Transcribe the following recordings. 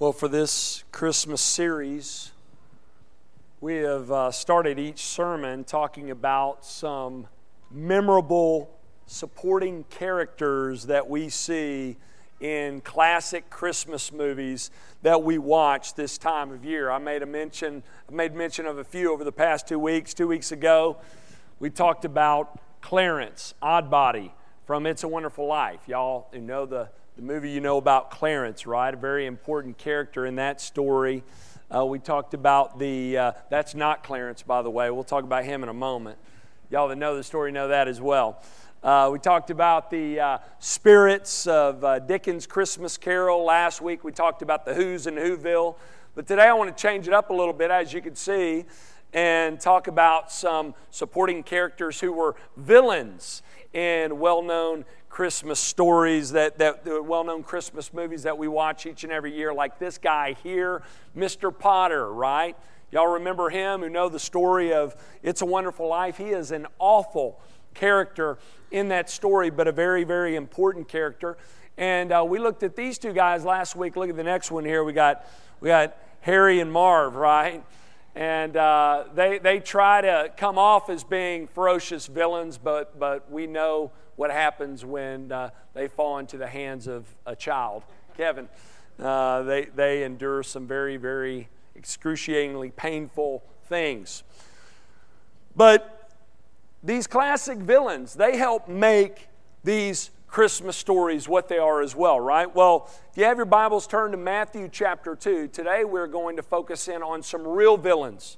Well, for this Christmas series, we have uh, started each sermon talking about some memorable supporting characters that we see in classic Christmas movies that we watch this time of year. I made a mention, I made mention of a few over the past two weeks. Two weeks ago, we talked about Clarence, Odbody from It's a Wonderful Life. Y'all who know the the movie you know about Clarence, right? A very important character in that story. Uh, we talked about the, uh, that's not Clarence, by the way. We'll talk about him in a moment. Y'all that know the story know that as well. Uh, we talked about the uh, spirits of uh, Dickens' Christmas Carol last week. We talked about the Whos in Whoville. But today I want to change it up a little bit, as you can see, and talk about some supporting characters who were villains in well known Christmas stories that, that the well known Christmas movies that we watch each and every year, like this guy here, Mr. Potter, right? Y'all remember him who know the story of It's a Wonderful Life? He is an awful character in that story, but a very, very important character. And uh, we looked at these two guys last week. Look at the next one here. We got, we got Harry and Marv, right? And uh, they, they try to come off as being ferocious villains, but, but we know what happens when uh, they fall into the hands of a child. Kevin, uh, they, they endure some very, very excruciatingly painful things. But these classic villains, they help make these Christmas stories what they are as well, right? Well, if you have your Bibles, turned to Matthew chapter 2. Today we're going to focus in on some real villains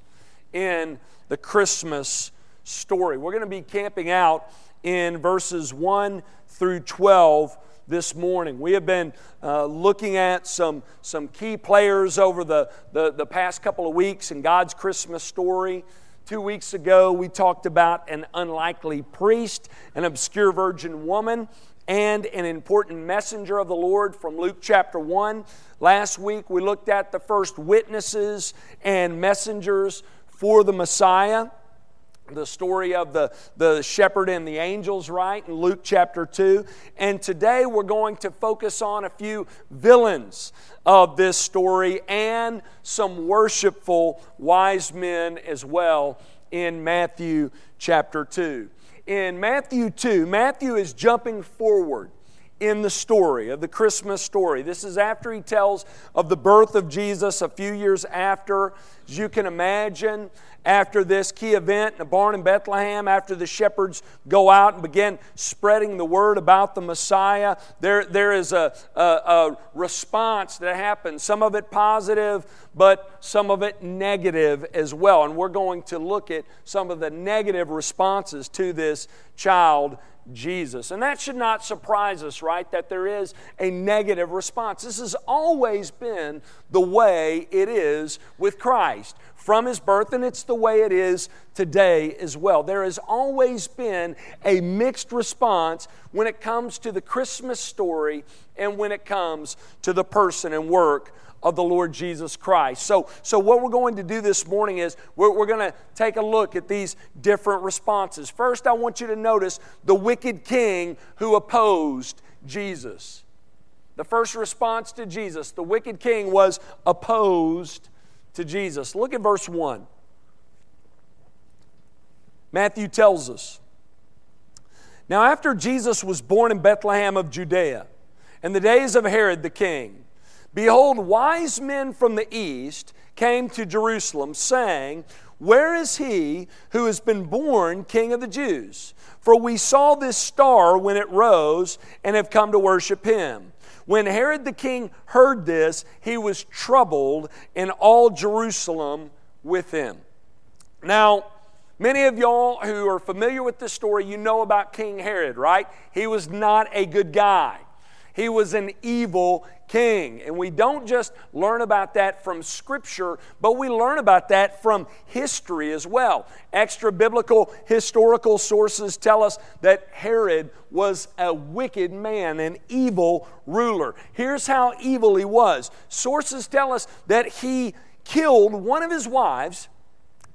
in the Christmas story. We're going to be camping out in verses 1 through 12 this morning. We have been uh, looking at some, some key players over the, the, the past couple of weeks in God's Christmas story. Two weeks ago, we talked about an unlikely priest, an obscure virgin woman, and an important messenger of the Lord from Luke chapter 1. Last week, we looked at the first witnesses and messengers for the Messiah the story of the, the shepherd and the angels, right, in Luke chapter 2. And today we're going to focus on a few villains of this story and some worshipful wise men as well in Matthew chapter 2. In Matthew 2, Matthew is jumping forward in the story, of the Christmas story. This is after he tells of the birth of Jesus a few years after. As you can imagine, after this key event in a barn in Bethlehem, after the shepherds go out and begin spreading the word about the Messiah, there, there is a, a, a response that happens. Some of it positive, but some of it negative as well. And we're going to look at some of the negative responses to this child Jesus. And that should not surprise us, right? That there is a negative response. This has always been the way it is with Christ from his birth, and it's the way it is today as well. There has always been a mixed response when it comes to the Christmas story and when it comes to the person and work of the Lord Jesus Christ. So, so what we're going to do this morning is we're, we're going to take a look at these different responses. First, I want you to notice the wicked king who opposed Jesus. The first response to Jesus, the wicked king was opposed to Jesus. Look at verse 1. Matthew tells us Now, after Jesus was born in Bethlehem of Judea, in the days of Herod the king, behold, wise men from the east came to Jerusalem, saying, Where is he who has been born King of the Jews? For we saw this star when it rose and have come to worship him. When Herod the king heard this, he was troubled, and all Jerusalem with him. Now, many of y'all who are familiar with this story, you know about King Herod, right? He was not a good guy. He was an evil king. And we don't just learn about that from Scripture, but we learn about that from history as well. Extra biblical historical sources tell us that Herod was a wicked man, an evil ruler. Here's how evil he was sources tell us that he killed one of his wives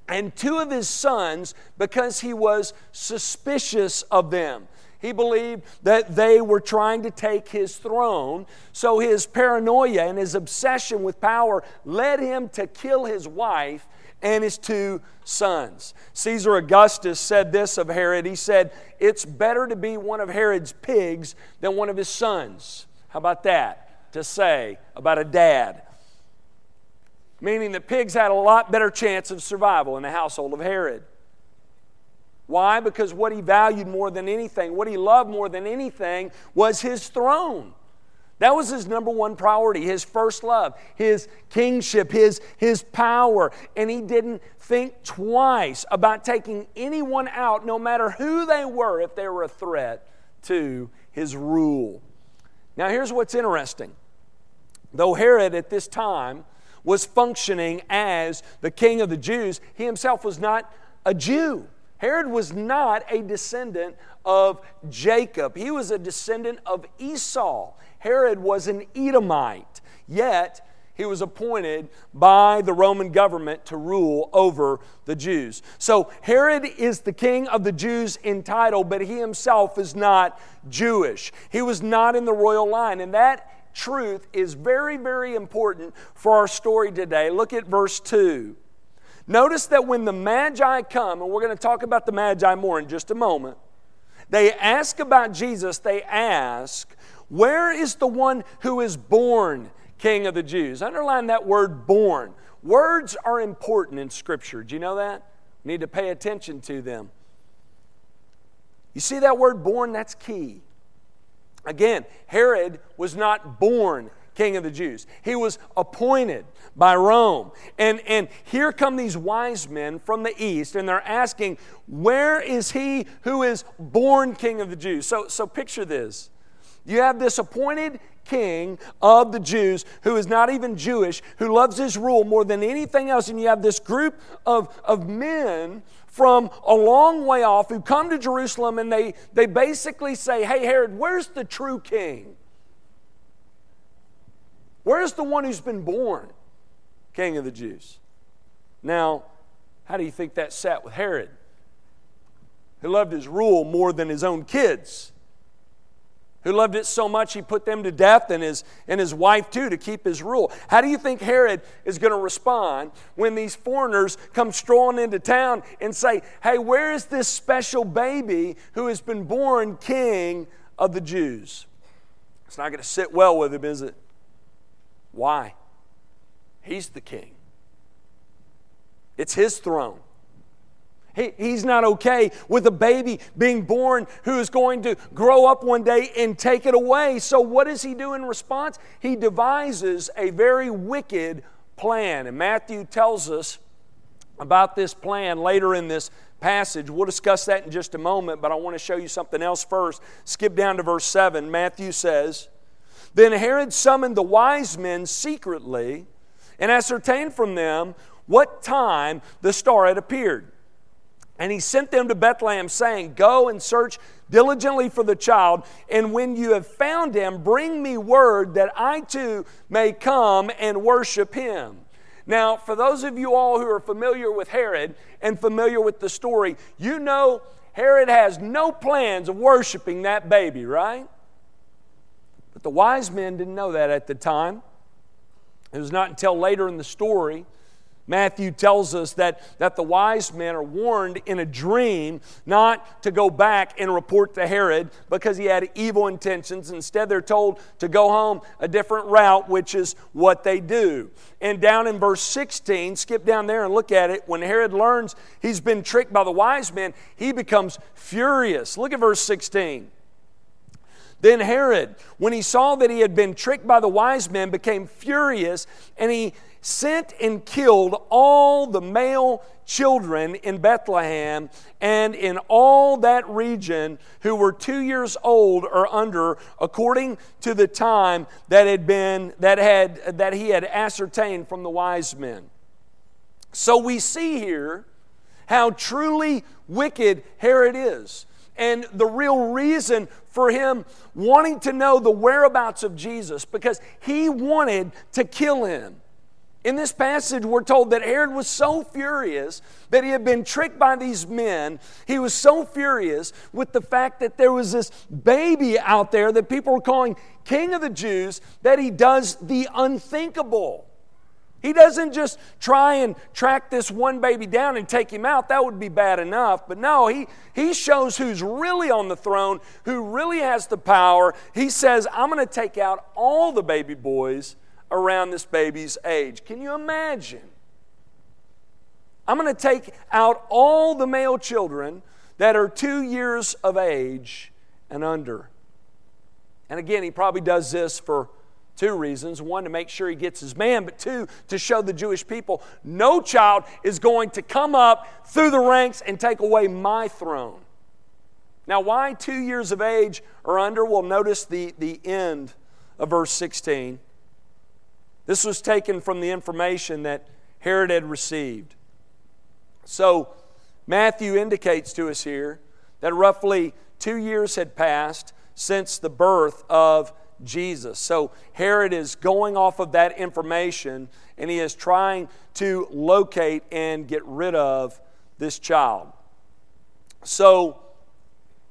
and two of his sons because he was suspicious of them. He believed that they were trying to take his throne. So his paranoia and his obsession with power led him to kill his wife and his two sons. Caesar Augustus said this of Herod. He said, It's better to be one of Herod's pigs than one of his sons. How about that? To say about a dad. Meaning that pigs had a lot better chance of survival in the household of Herod. Why? Because what he valued more than anything, what he loved more than anything, was his throne. That was his number one priority, his first love, his kingship, his, his power. And he didn't think twice about taking anyone out, no matter who they were, if they were a threat to his rule. Now, here's what's interesting. Though Herod at this time was functioning as the king of the Jews, he himself was not a Jew. Herod was not a descendant of Jacob, he was a descendant of Esau. Herod was an Edomite, yet he was appointed by the Roman government to rule over the Jews. So Herod is the king of the Jews in title, but he himself is not Jewish. He was not in the royal line, and that truth is very, very important for our story today. Look at verse 2. Notice that when the Magi come, and we're going to talk about the Magi more in just a moment, they ask about Jesus, they ask, where is the one who is born King of the Jews? Underline that word born. Words are important in Scripture. Do you know that? Need to pay attention to them. You see that word born? That's key. Again, Herod was not born king of the Jews. He was appointed by Rome. And, and here come these wise men from the east, and they're asking, Where is he who is born king of the Jews? So, so picture this. You have this appointed king of the Jews who is not even Jewish, who loves his rule more than anything else. And you have this group of, of men from a long way off who come to Jerusalem and they, they basically say, Hey, Herod, where's the true king? Where's the one who's been born king of the Jews? Now, how do you think that sat with Herod? Who loved his rule more than his own kids who loved it so much he put them to death and his, and his wife too to keep his rule. How do you think Herod is going to respond when these foreigners come strolling into town and say, Hey, where is this special baby who has been born king of the Jews? It's not going to sit well with him, is it? Why? He's the king, it's his throne. He, he's not okay with a baby being born who is going to grow up one day and take it away. So, what does he do in response? He devises a very wicked plan. And Matthew tells us about this plan later in this passage. We'll discuss that in just a moment, but I want to show you something else first. Skip down to verse 7. Matthew says, Then Herod summoned the wise men secretly and ascertained from them what time the star had appeared. And he sent them to Bethlehem, saying, Go and search diligently for the child, and when you have found him, bring me word that I too may come and worship him. Now, for those of you all who are familiar with Herod and familiar with the story, you know Herod has no plans of worshiping that baby, right? But the wise men didn't know that at the time. It was not until later in the story Matthew tells us that, that the wise men are warned in a dream not to go back and report to Herod because he had evil intentions. Instead, they're told to go home a different route, which is what they do. And down in verse 16, skip down there and look at it. When Herod learns he's been tricked by the wise men, he becomes furious. Look at verse 16. Then Herod, when he saw that he had been tricked by the wise men, became furious and he sent and killed all the male children in Bethlehem and in all that region who were two years old or under, according to the time that had been that had that he had ascertained from the wise men. So we see here how truly wicked Herod is. And the real reason for him wanting to know the whereabouts of Jesus because he wanted to kill him. In this passage, we're told that Herod was so furious that he had been tricked by these men. He was so furious with the fact that there was this baby out there that people were calling King of the Jews that he does the unthinkable. He doesn't just try and track this one baby down and take him out. That would be bad enough. But no, he, he shows who's really on the throne, who really has the power. He says, I'm going to take out all the baby boys around this baby's age. Can you imagine? I'm going to take out all the male children that are two years of age and under. And again, he probably does this for two reasons. One, to make sure he gets his man, but two, to show the Jewish people no child is going to come up through the ranks and take away my throne. Now, why two years of age or under? Well, notice the, the end of verse 16. This was taken from the information that Herod had received. So, Matthew indicates to us here that roughly two years had passed since the birth of Jesus. So, Herod is going off of that information and he is trying to locate and get rid of this child. So,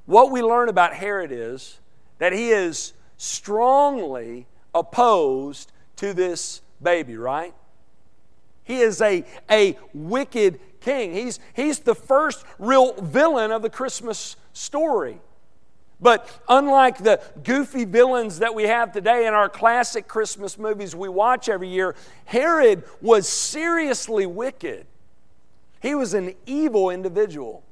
what we learn about Herod is that he is strongly opposed to this baby, right? He is a, a wicked king. He's, he's the first real villain of the Christmas story. But unlike the goofy villains that we have today in our classic Christmas movies we watch every year, Herod was seriously wicked. He was an evil individual.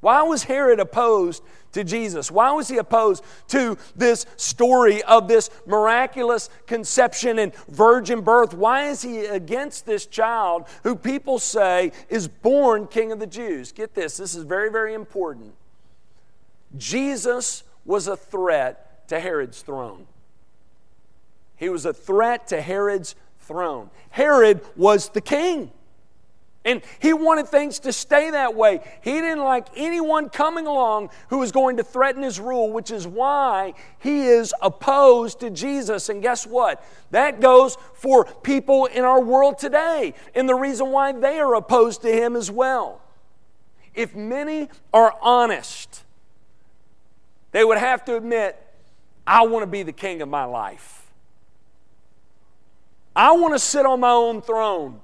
Why was Herod opposed to Jesus? Why was he opposed to this story of this miraculous conception and virgin birth? Why is he against this child who people say is born king of the Jews? Get this, this is very, very important. Jesus was a threat to Herod's throne. He was a threat to Herod's throne. Herod was the king. And he wanted things to stay that way. He didn't like anyone coming along who was going to threaten his rule, which is why he is opposed to Jesus. And guess what? That goes for people in our world today, and the reason why they are opposed to him as well. If many are honest, they would have to admit, I want to be the king of my life. I want to sit on my own throne.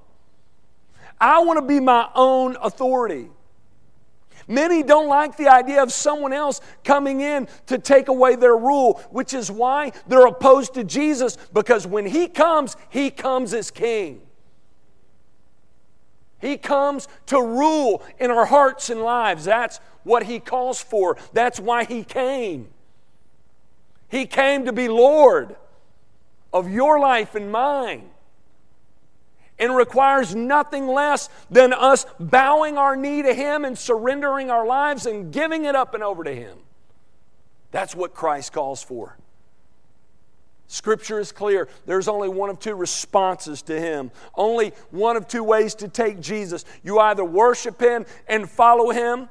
I want to be my own authority. Many don't like the idea of someone else coming in to take away their rule, which is why they're opposed to Jesus, because when He comes, He comes as King. He comes to rule in our hearts and lives. That's what He calls for. That's why He came. He came to be Lord of your life and mine and requires nothing less than us bowing our knee to Him and surrendering our lives and giving it up and over to Him. That's what Christ calls for. Scripture is clear. There's only one of two responses to Him, only one of two ways to take Jesus. You either worship Him and follow Him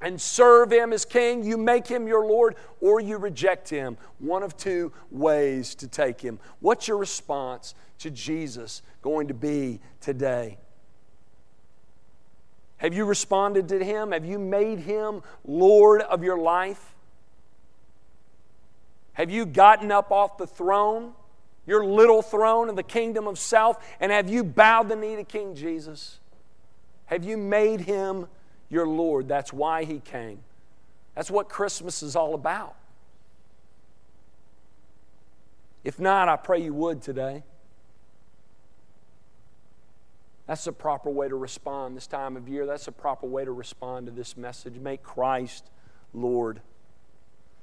and serve Him as King, you make Him your Lord, or you reject Him. One of two ways to take Him. What's your response to Jesus going to be today? Have you responded to Him? Have you made Him Lord of your life? Have you gotten up off the throne, your little throne in the kingdom of self, and have you bowed the knee to King Jesus? Have you made Him your Lord? That's why He came. That's what Christmas is all about. If not, I pray you would today. That's the proper way to respond this time of year. That's the proper way to respond to this message. Make Christ Lord.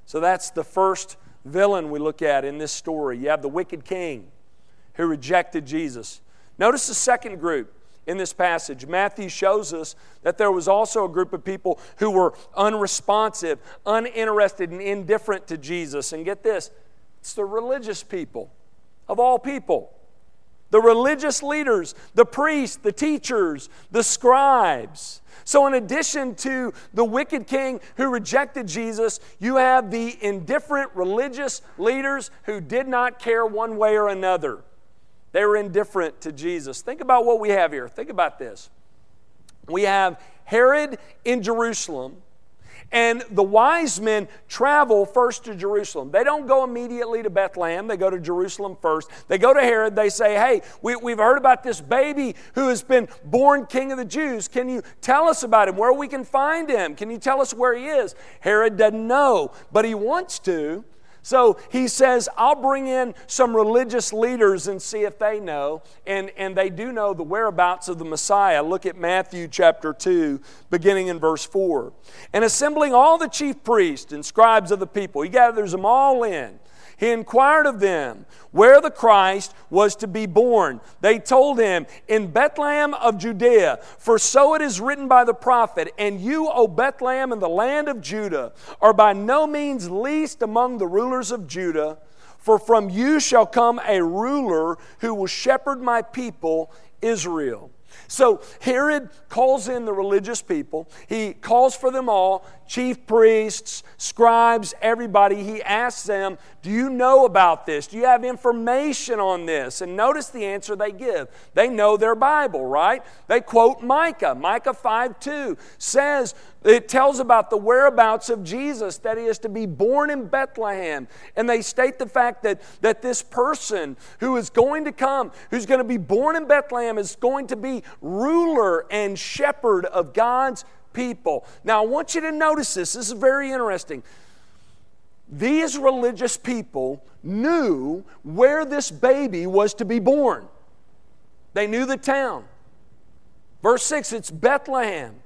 So that's the first villain we look at in this story. You have the wicked king who rejected Jesus. Notice the second group in this passage. Matthew shows us that there was also a group of people who were unresponsive, uninterested, and indifferent to Jesus. And get this it's the religious people of all people the religious leaders, the priests, the teachers, the scribes. So, in addition to the wicked king who rejected Jesus, you have the indifferent religious leaders who did not care one way or another. They were indifferent to Jesus. Think about what we have here. Think about this. We have Herod in Jerusalem and the wise men travel first to Jerusalem. They don't go immediately to Bethlehem, they go to Jerusalem first. They go to Herod, they say, Hey, we, we've heard about this baby who has been born king of the Jews. Can you tell us about him, where we can find him? Can you tell us where he is? Herod doesn't know, but he wants to. So he says, I'll bring in some religious leaders and see if they know. And, and they do know the whereabouts of the Messiah. Look at Matthew chapter 2, beginning in verse 4. And assembling all the chief priests and scribes of the people, he gathers them all in he inquired of them where the Christ was to be born. They told him, In Bethlehem of Judea, for so it is written by the prophet, And you, O Bethlehem, in the land of Judah, are by no means least among the rulers of Judah, for from you shall come a ruler who will shepherd my people, Israel. So Herod calls in the religious people. He calls for them all chief priests, scribes, everybody. He asks them, Do you know about this? Do you have information on this? And notice the answer they give. They know their Bible, right? They quote Micah. Micah 5 2 says, it tells about the whereabouts of Jesus, that he is to be born in Bethlehem. And they state the fact that, that this person who is going to come, who's going to be born in Bethlehem, is going to be ruler and shepherd of God's people. Now, I want you to notice this. This is very interesting. These religious people knew where this baby was to be born, they knew the town. Verse 6 it's Bethlehem.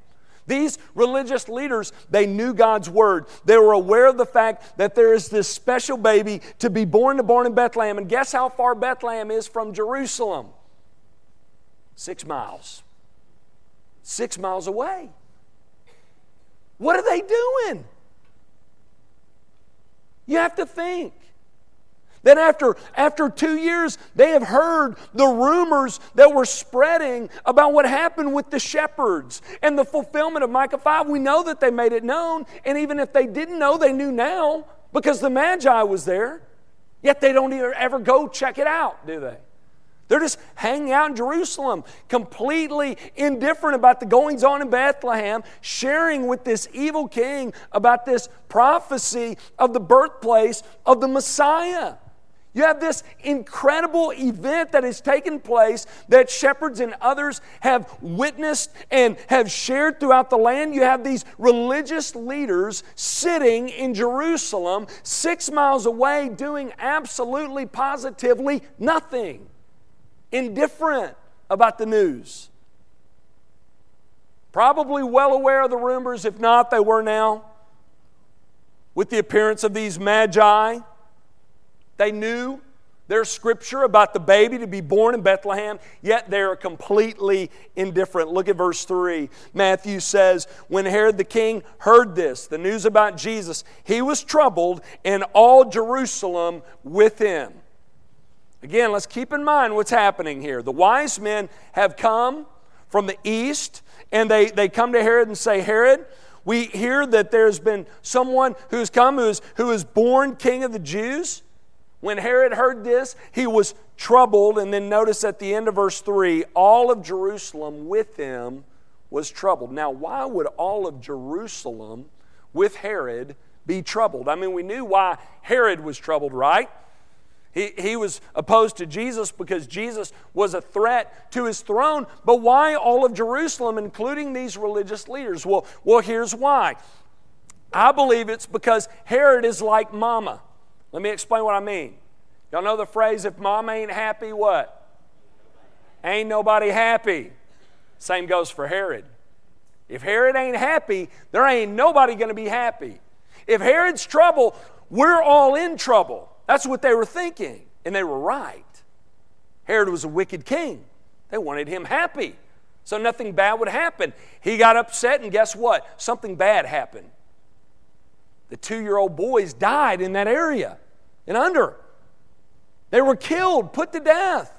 These religious leaders, they knew God's word. They were aware of the fact that there is this special baby to be born to born in Bethlehem. And guess how far Bethlehem is from Jerusalem? Six miles. Six miles away. What are they doing? You have to think. Then, after, after two years, they have heard the rumors that were spreading about what happened with the shepherds and the fulfillment of Micah 5. We know that they made it known, and even if they didn't know, they knew now because the Magi was there. Yet they don't ever go check it out, do they? They're just hanging out in Jerusalem, completely indifferent about the goings on in Bethlehem, sharing with this evil king about this prophecy of the birthplace of the Messiah. You have this incredible event that has taken place that shepherds and others have witnessed and have shared throughout the land. You have these religious leaders sitting in Jerusalem, six miles away, doing absolutely, positively nothing indifferent about the news. Probably well aware of the rumors, if not, they were now. With the appearance of these magi, they knew their scripture about the baby to be born in Bethlehem, yet they are completely indifferent. Look at verse 3. Matthew says, When Herod the king heard this, the news about Jesus, he was troubled, and all Jerusalem with him. Again, let's keep in mind what's happening here. The wise men have come from the east, and they, they come to Herod and say, Herod, we hear that there's been someone who's come who is, who is born king of the Jews. When Herod heard this, he was troubled. And then notice at the end of verse 3 all of Jerusalem with him was troubled. Now, why would all of Jerusalem with Herod be troubled? I mean, we knew why Herod was troubled, right? He, he was opposed to Jesus because Jesus was a threat to his throne. But why all of Jerusalem, including these religious leaders? Well, well, here's why. I believe it's because Herod is like mama. Let me explain what I mean. Y'all know the phrase, if mama ain't happy, what? Ain't nobody happy. Same goes for Herod. If Herod ain't happy, there ain't nobody going to be happy. If Herod's trouble, we're all in trouble. That's what they were thinking, and they were right. Herod was a wicked king. They wanted him happy, so nothing bad would happen. He got upset, and guess what? Something bad happened. The two year old boys died in that area and under. They were killed, put to death.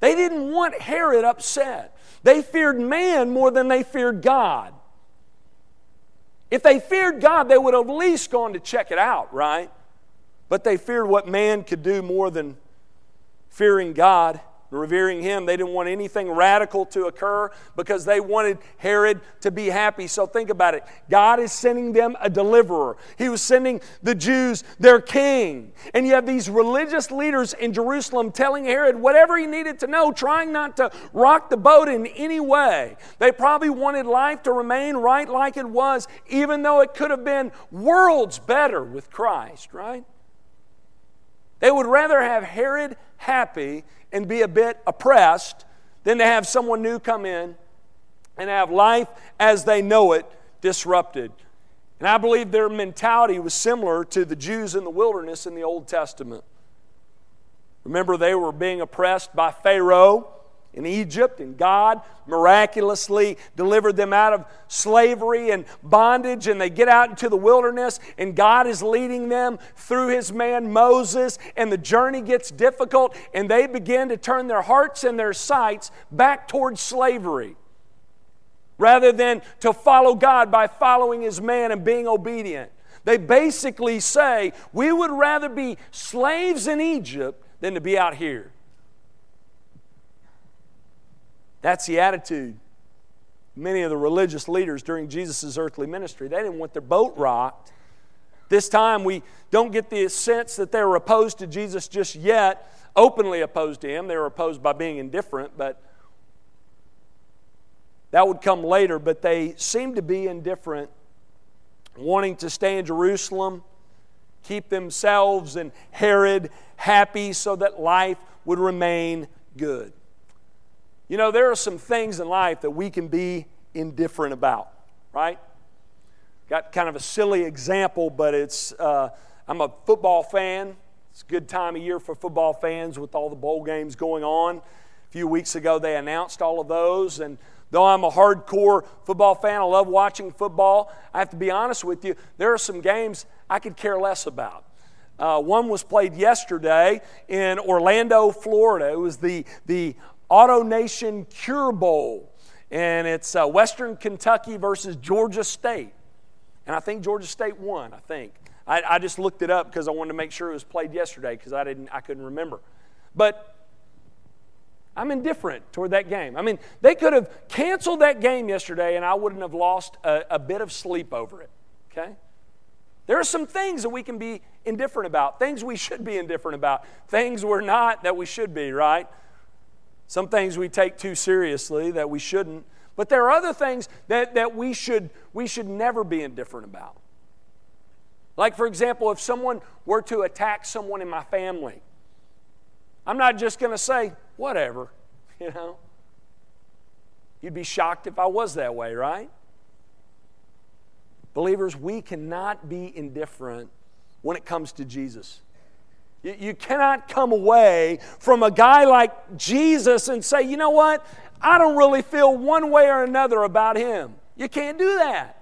They didn't want Herod upset. They feared man more than they feared God. If they feared God, they would have at least gone to check it out, right? But they feared what man could do more than fearing God revering him. They didn't want anything radical to occur because they wanted Herod to be happy. So think about it. God is sending them a deliverer. He was sending the Jews their king. And you have these religious leaders in Jerusalem telling Herod whatever he needed to know, trying not to rock the boat in any way. They probably wanted life to remain right like it was, even though it could have been worlds better with Christ, right? They would rather have Herod happy and be a bit oppressed than to have someone new come in and have life as they know it disrupted. And I believe their mentality was similar to the Jews in the wilderness in the Old Testament. Remember, they were being oppressed by Pharaoh in Egypt, and God miraculously delivered them out of slavery and bondage, and they get out into the wilderness, and God is leading them through His man Moses, and the journey gets difficult, and they begin to turn their hearts and their sights back towards slavery. Rather than to follow God by following His man and being obedient. They basically say, We would rather be slaves in Egypt than to be out here. That's the attitude. Many of the religious leaders during Jesus' earthly ministry, they didn't want their boat rocked. This time, we don't get the sense that they were opposed to Jesus just yet, openly opposed to him. They were opposed by being indifferent, but that would come later. But they seemed to be indifferent, wanting to stay in Jerusalem, keep themselves and Herod happy so that life would remain good. You know, there are some things in life that we can be indifferent about, right? Got kind of a silly example, but it's uh, I'm a football fan. It's a good time of year for football fans with all the bowl games going on. A few weeks ago, they announced all of those, and though I'm a hardcore football fan, I love watching football. I have to be honest with you, there are some games I could care less about. Uh, one was played yesterday in Orlando, Florida. It was the, the AutoNation Cure Bowl, and it's uh, Western Kentucky versus Georgia State. And I think Georgia State won, I think. I, I just looked it up because I wanted to make sure it was played yesterday because I, didn't, I couldn't remember. But I'm indifferent toward that game. I mean, they could have canceled that game yesterday and I wouldn't have lost a, a bit of sleep over it. Okay? There are some things that we can be indifferent about, things we should be indifferent about, things we're not that we should be, right? Some things we take too seriously that we shouldn't. But there are other things that, that we, should, we should never be indifferent about. Like, for example, if someone were to attack someone in my family, I'm not just going to say, whatever, you know. You'd be shocked if I was that way, right? Believers, we cannot be indifferent when it comes to Jesus. You cannot come away from a guy like Jesus and say, you know what? I don't really feel one way or another about him. You can't do that.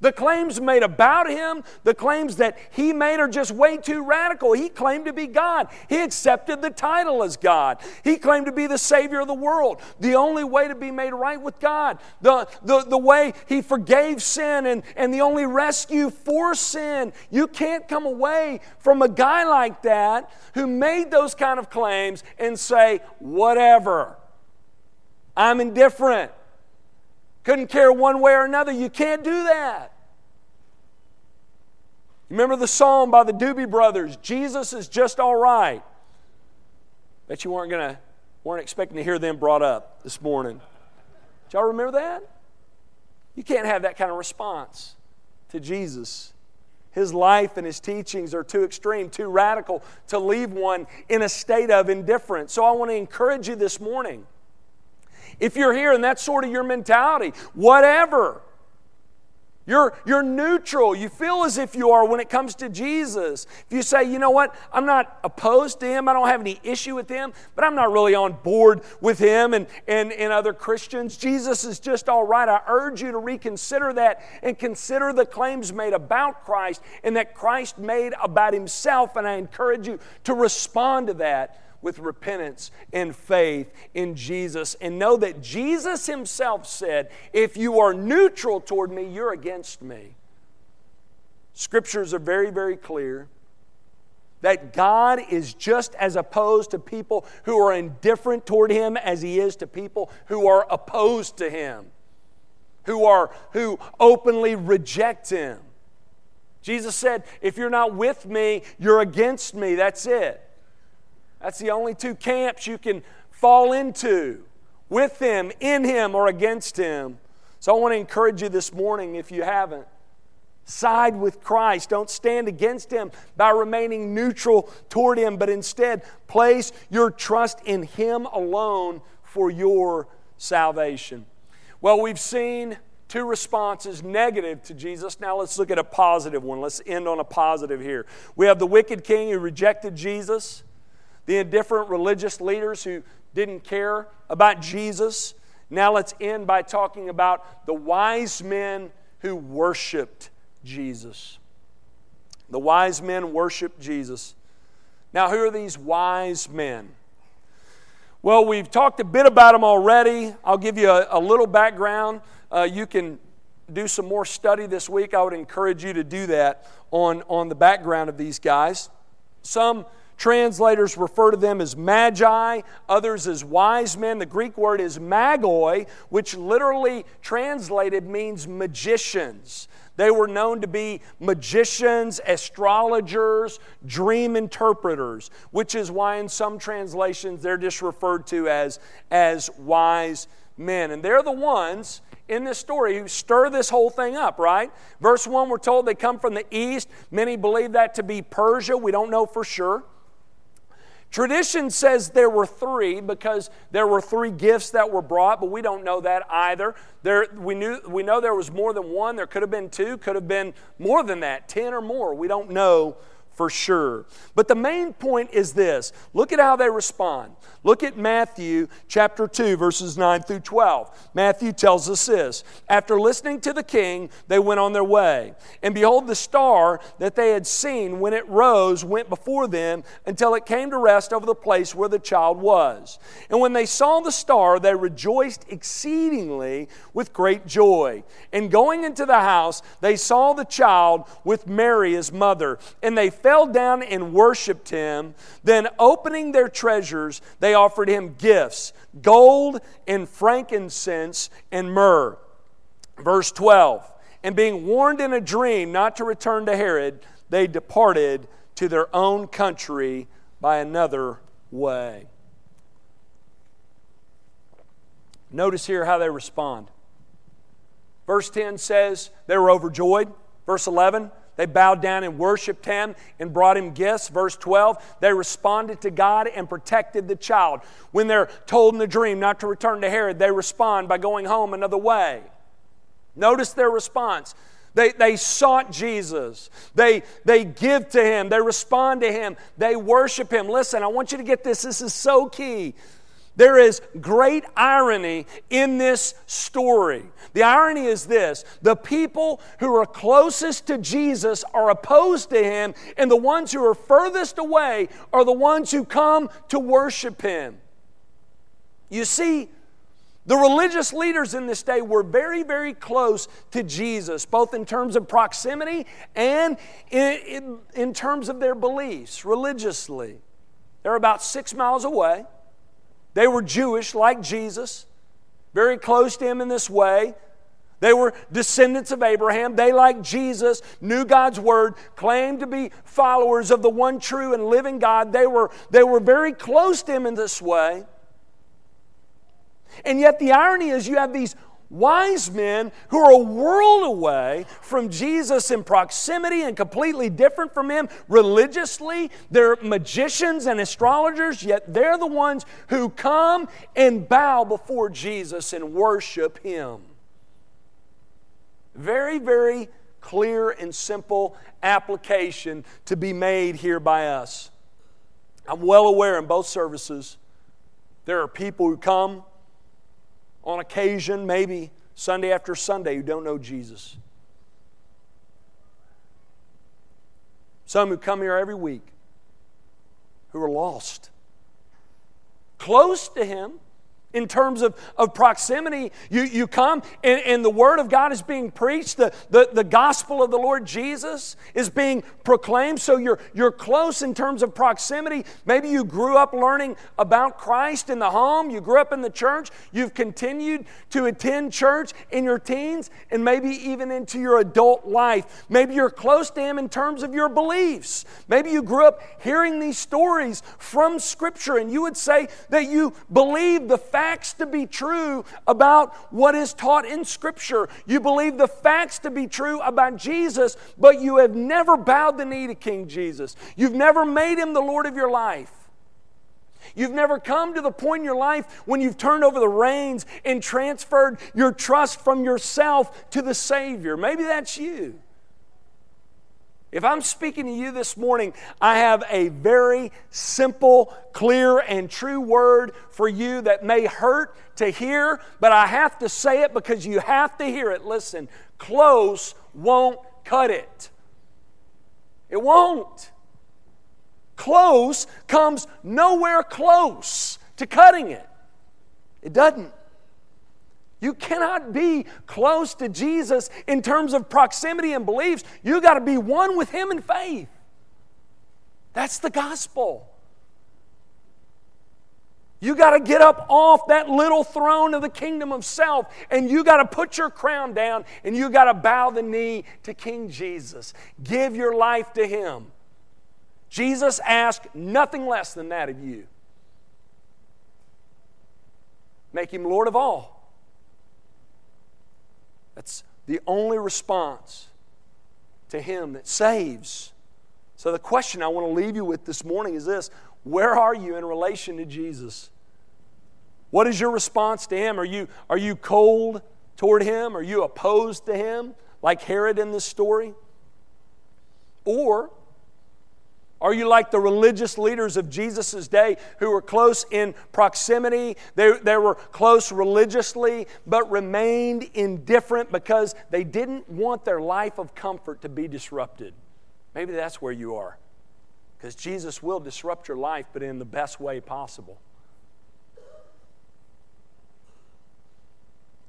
The claims made about him, the claims that he made are just way too radical. He claimed to be God. He accepted the title as God. He claimed to be the Savior of the world, the only way to be made right with God, the, the, the way he forgave sin and, and the only rescue for sin. You can't come away from a guy like that who made those kind of claims and say, whatever. I'm indifferent couldn't care one way or another. You can't do that. Remember the song by the Doobie Brothers, Jesus is just all right. Bet you weren't gonna weren't expecting to hear them brought up this morning. Y'all remember that? You can't have that kind of response to Jesus. His life and his teachings are too extreme, too radical to leave one in a state of indifference. So I want to encourage you this morning if you're here and that's sort of your mentality, whatever. You're, you're neutral. You feel as if you are when it comes to Jesus. If you say, you know what, I'm not opposed to him, I don't have any issue with him, but I'm not really on board with him and, and, and other Christians. Jesus is just all right. I urge you to reconsider that and consider the claims made about Christ and that Christ made about himself. And I encourage you to respond to that with repentance and faith in Jesus. And know that Jesus Himself said, If you are neutral toward me, you're against me. Scriptures are very, very clear. that God is just as opposed to people who are indifferent toward Him as He is to people who are opposed to Him, who, are, who openly reject Him. Jesus said, If you're not with me, you're against me. That's it. That's the only two camps you can fall into with Him, in Him, or against Him. So I want to encourage you this morning, if you haven't, side with Christ. Don't stand against Him by remaining neutral toward Him, but instead place your trust in Him alone for your salvation. Well, we've seen two responses negative to Jesus. Now let's look at a positive one. Let's end on a positive here. We have the wicked king who rejected Jesus, the indifferent religious leaders who didn't care about Jesus. Now let's end by talking about the wise men who worshiped Jesus. The wise men worshiped Jesus. Now, who are these wise men? Well, we've talked a bit about them already. I'll give you a, a little background. Uh, you can do some more study this week. I would encourage you to do that on, on the background of these guys. Some translators refer to them as magi, others as wise men. The Greek word is magoi, which literally translated means magicians. They were known to be magicians, astrologers, dream interpreters, which is why in some translations they're just referred to as, as wise men. And they're the ones in this story who stir this whole thing up, right? Verse 1, we're told they come from the east. Many believe that to be Persia. We don't know for sure. Tradition says there were three because there were three gifts that were brought, but we don't know that either. There, we, knew, we know there was more than one. There could have been two, could have been more than that, 10 or more. We don't know for sure. But the main point is this look at how they respond. Look at Matthew chapter 2, verses 9 through 12. Matthew tells us this After listening to the king, they went on their way. And behold, the star that they had seen when it rose went before them until it came to rest over the place where the child was. And when they saw the star, they rejoiced exceedingly with great joy. And going into the house, they saw the child with Mary, his mother, and they fell down and worshiped him. Then, opening their treasures, they offered him gifts gold and frankincense and myrrh. Verse 12 And being warned in a dream not to return to Herod, they departed to their own country by another way. Notice here how they respond. Verse 10 says they were overjoyed. Verse 11, they bowed down and worshiped him and brought him gifts. Verse 12, they responded to God and protected the child. When they're told in the dream not to return to Herod, they respond by going home another way. Notice their response. They, they sought Jesus. They, they give to him. They respond to him. They worship him. Listen, I want you to get this. This is so key. There is great irony in this story. The irony is this the people who are closest to Jesus are opposed to him, and the ones who are furthest away are the ones who come to worship him. You see, the religious leaders in this day were very, very close to Jesus, both in terms of proximity and in, in, in terms of their beliefs religiously. They're about six miles away. They were Jewish like Jesus, very close to him in this way. They were descendants of Abraham. They, like Jesus, knew God's word, claimed to be followers of the one true and living God. They were, they were very close to him in this way. And yet, the irony is, you have these wise men who are a world away from Jesus in proximity and completely different from him religiously. They're magicians and astrologers, yet they're the ones who come and bow before Jesus and worship him. Very, very clear and simple application to be made here by us. I'm well aware in both services there are people who come on occasion, maybe Sunday after Sunday, who don't know Jesus. Some who come here every week who are lost. Close to Him, in terms of, of proximity. You, you come and, and the Word of God is being preached, the, the, the gospel of the Lord Jesus is being proclaimed, so you're, you're close in terms of proximity. Maybe you grew up learning about Christ in the home, you grew up in the church, you've continued to attend church in your teens, and maybe even into your adult life. Maybe you're close to Him in terms of your beliefs. Maybe you grew up hearing these stories from Scripture, and you would say that you believe the facts to be true about what is taught in Scripture. You believe the facts to be true about Jesus, but you have never bowed the knee to King Jesus. You've never made him the Lord of your life. You've never come to the point in your life when you've turned over the reins and transferred your trust from yourself to the Savior. Maybe that's you. If I'm speaking to you this morning, I have a very simple, clear, and true word for you that may hurt to hear, but I have to say it because you have to hear it. Listen, close won't cut it. It won't. Close comes nowhere close to cutting it. It doesn't. You cannot be close to Jesus in terms of proximity and beliefs. You got to be one with Him in faith. That's the gospel. You got to get up off that little throne of the kingdom of self and you got to put your crown down and you got to bow the knee to King Jesus. Give your life to Him. Jesus asked nothing less than that of you. Make Him Lord of all. That's the only response to Him that saves. So, the question I want to leave you with this morning is this Where are you in relation to Jesus? What is your response to Him? Are you, are you cold toward Him? Are you opposed to Him, like Herod in this story? Or are you like the religious leaders of Jesus' day who were close in proximity? They, they were close religiously, but remained indifferent because they didn't want their life of comfort to be disrupted. Maybe that's where you are. Because Jesus will disrupt your life, but in the best way possible.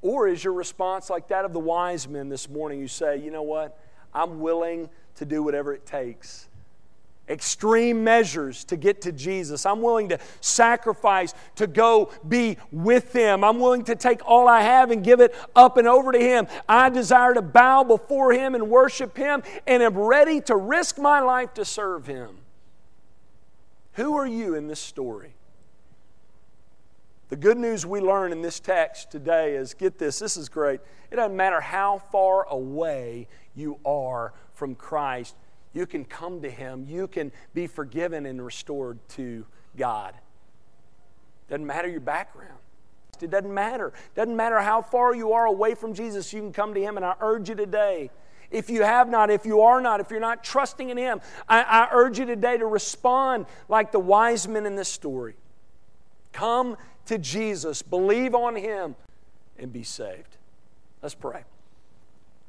Or is your response like that of the wise men this morning? You say, you know what? I'm willing to do whatever it takes extreme measures to get to Jesus. I'm willing to sacrifice to go be with Him. I'm willing to take all I have and give it up and over to Him. I desire to bow before Him and worship Him and am ready to risk my life to serve Him. Who are you in this story? The good news we learn in this text today is get this, this is great. It doesn't matter how far away you are from Christ, you can come to Him. You can be forgiven and restored to God. Doesn't matter your background. It doesn't matter. Doesn't matter how far you are away from Jesus, you can come to Him. And I urge you today, if you have not, if you are not, if you're not trusting in Him, I, I urge you today to respond like the wise men in this story. Come to Jesus, believe on Him, and be saved. Let's pray.